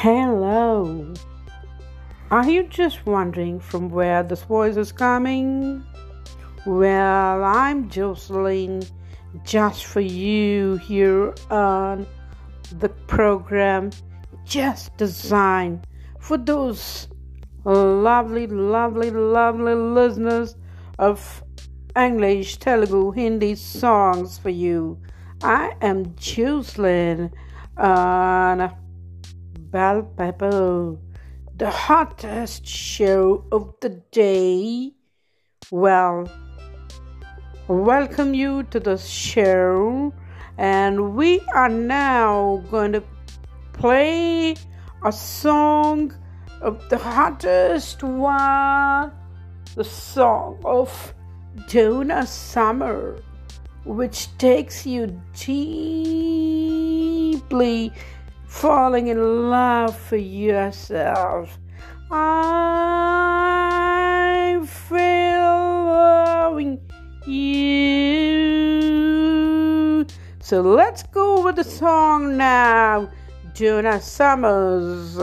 Hello. Are you just wondering from where this voice is coming? Well, I'm Jocelyn, just for you here on the program Just Designed for those lovely, lovely, lovely listeners of English, Telugu, Hindi songs for you. I am Jocelyn on Bell Pepper, the hottest show of the day. Well, welcome you to the show, and we are now going to play a song of the hottest one, the song of Donna Summer, which takes you deeply falling in love for yourself. I feel loving you. So let's go with the song now. Donna Summers.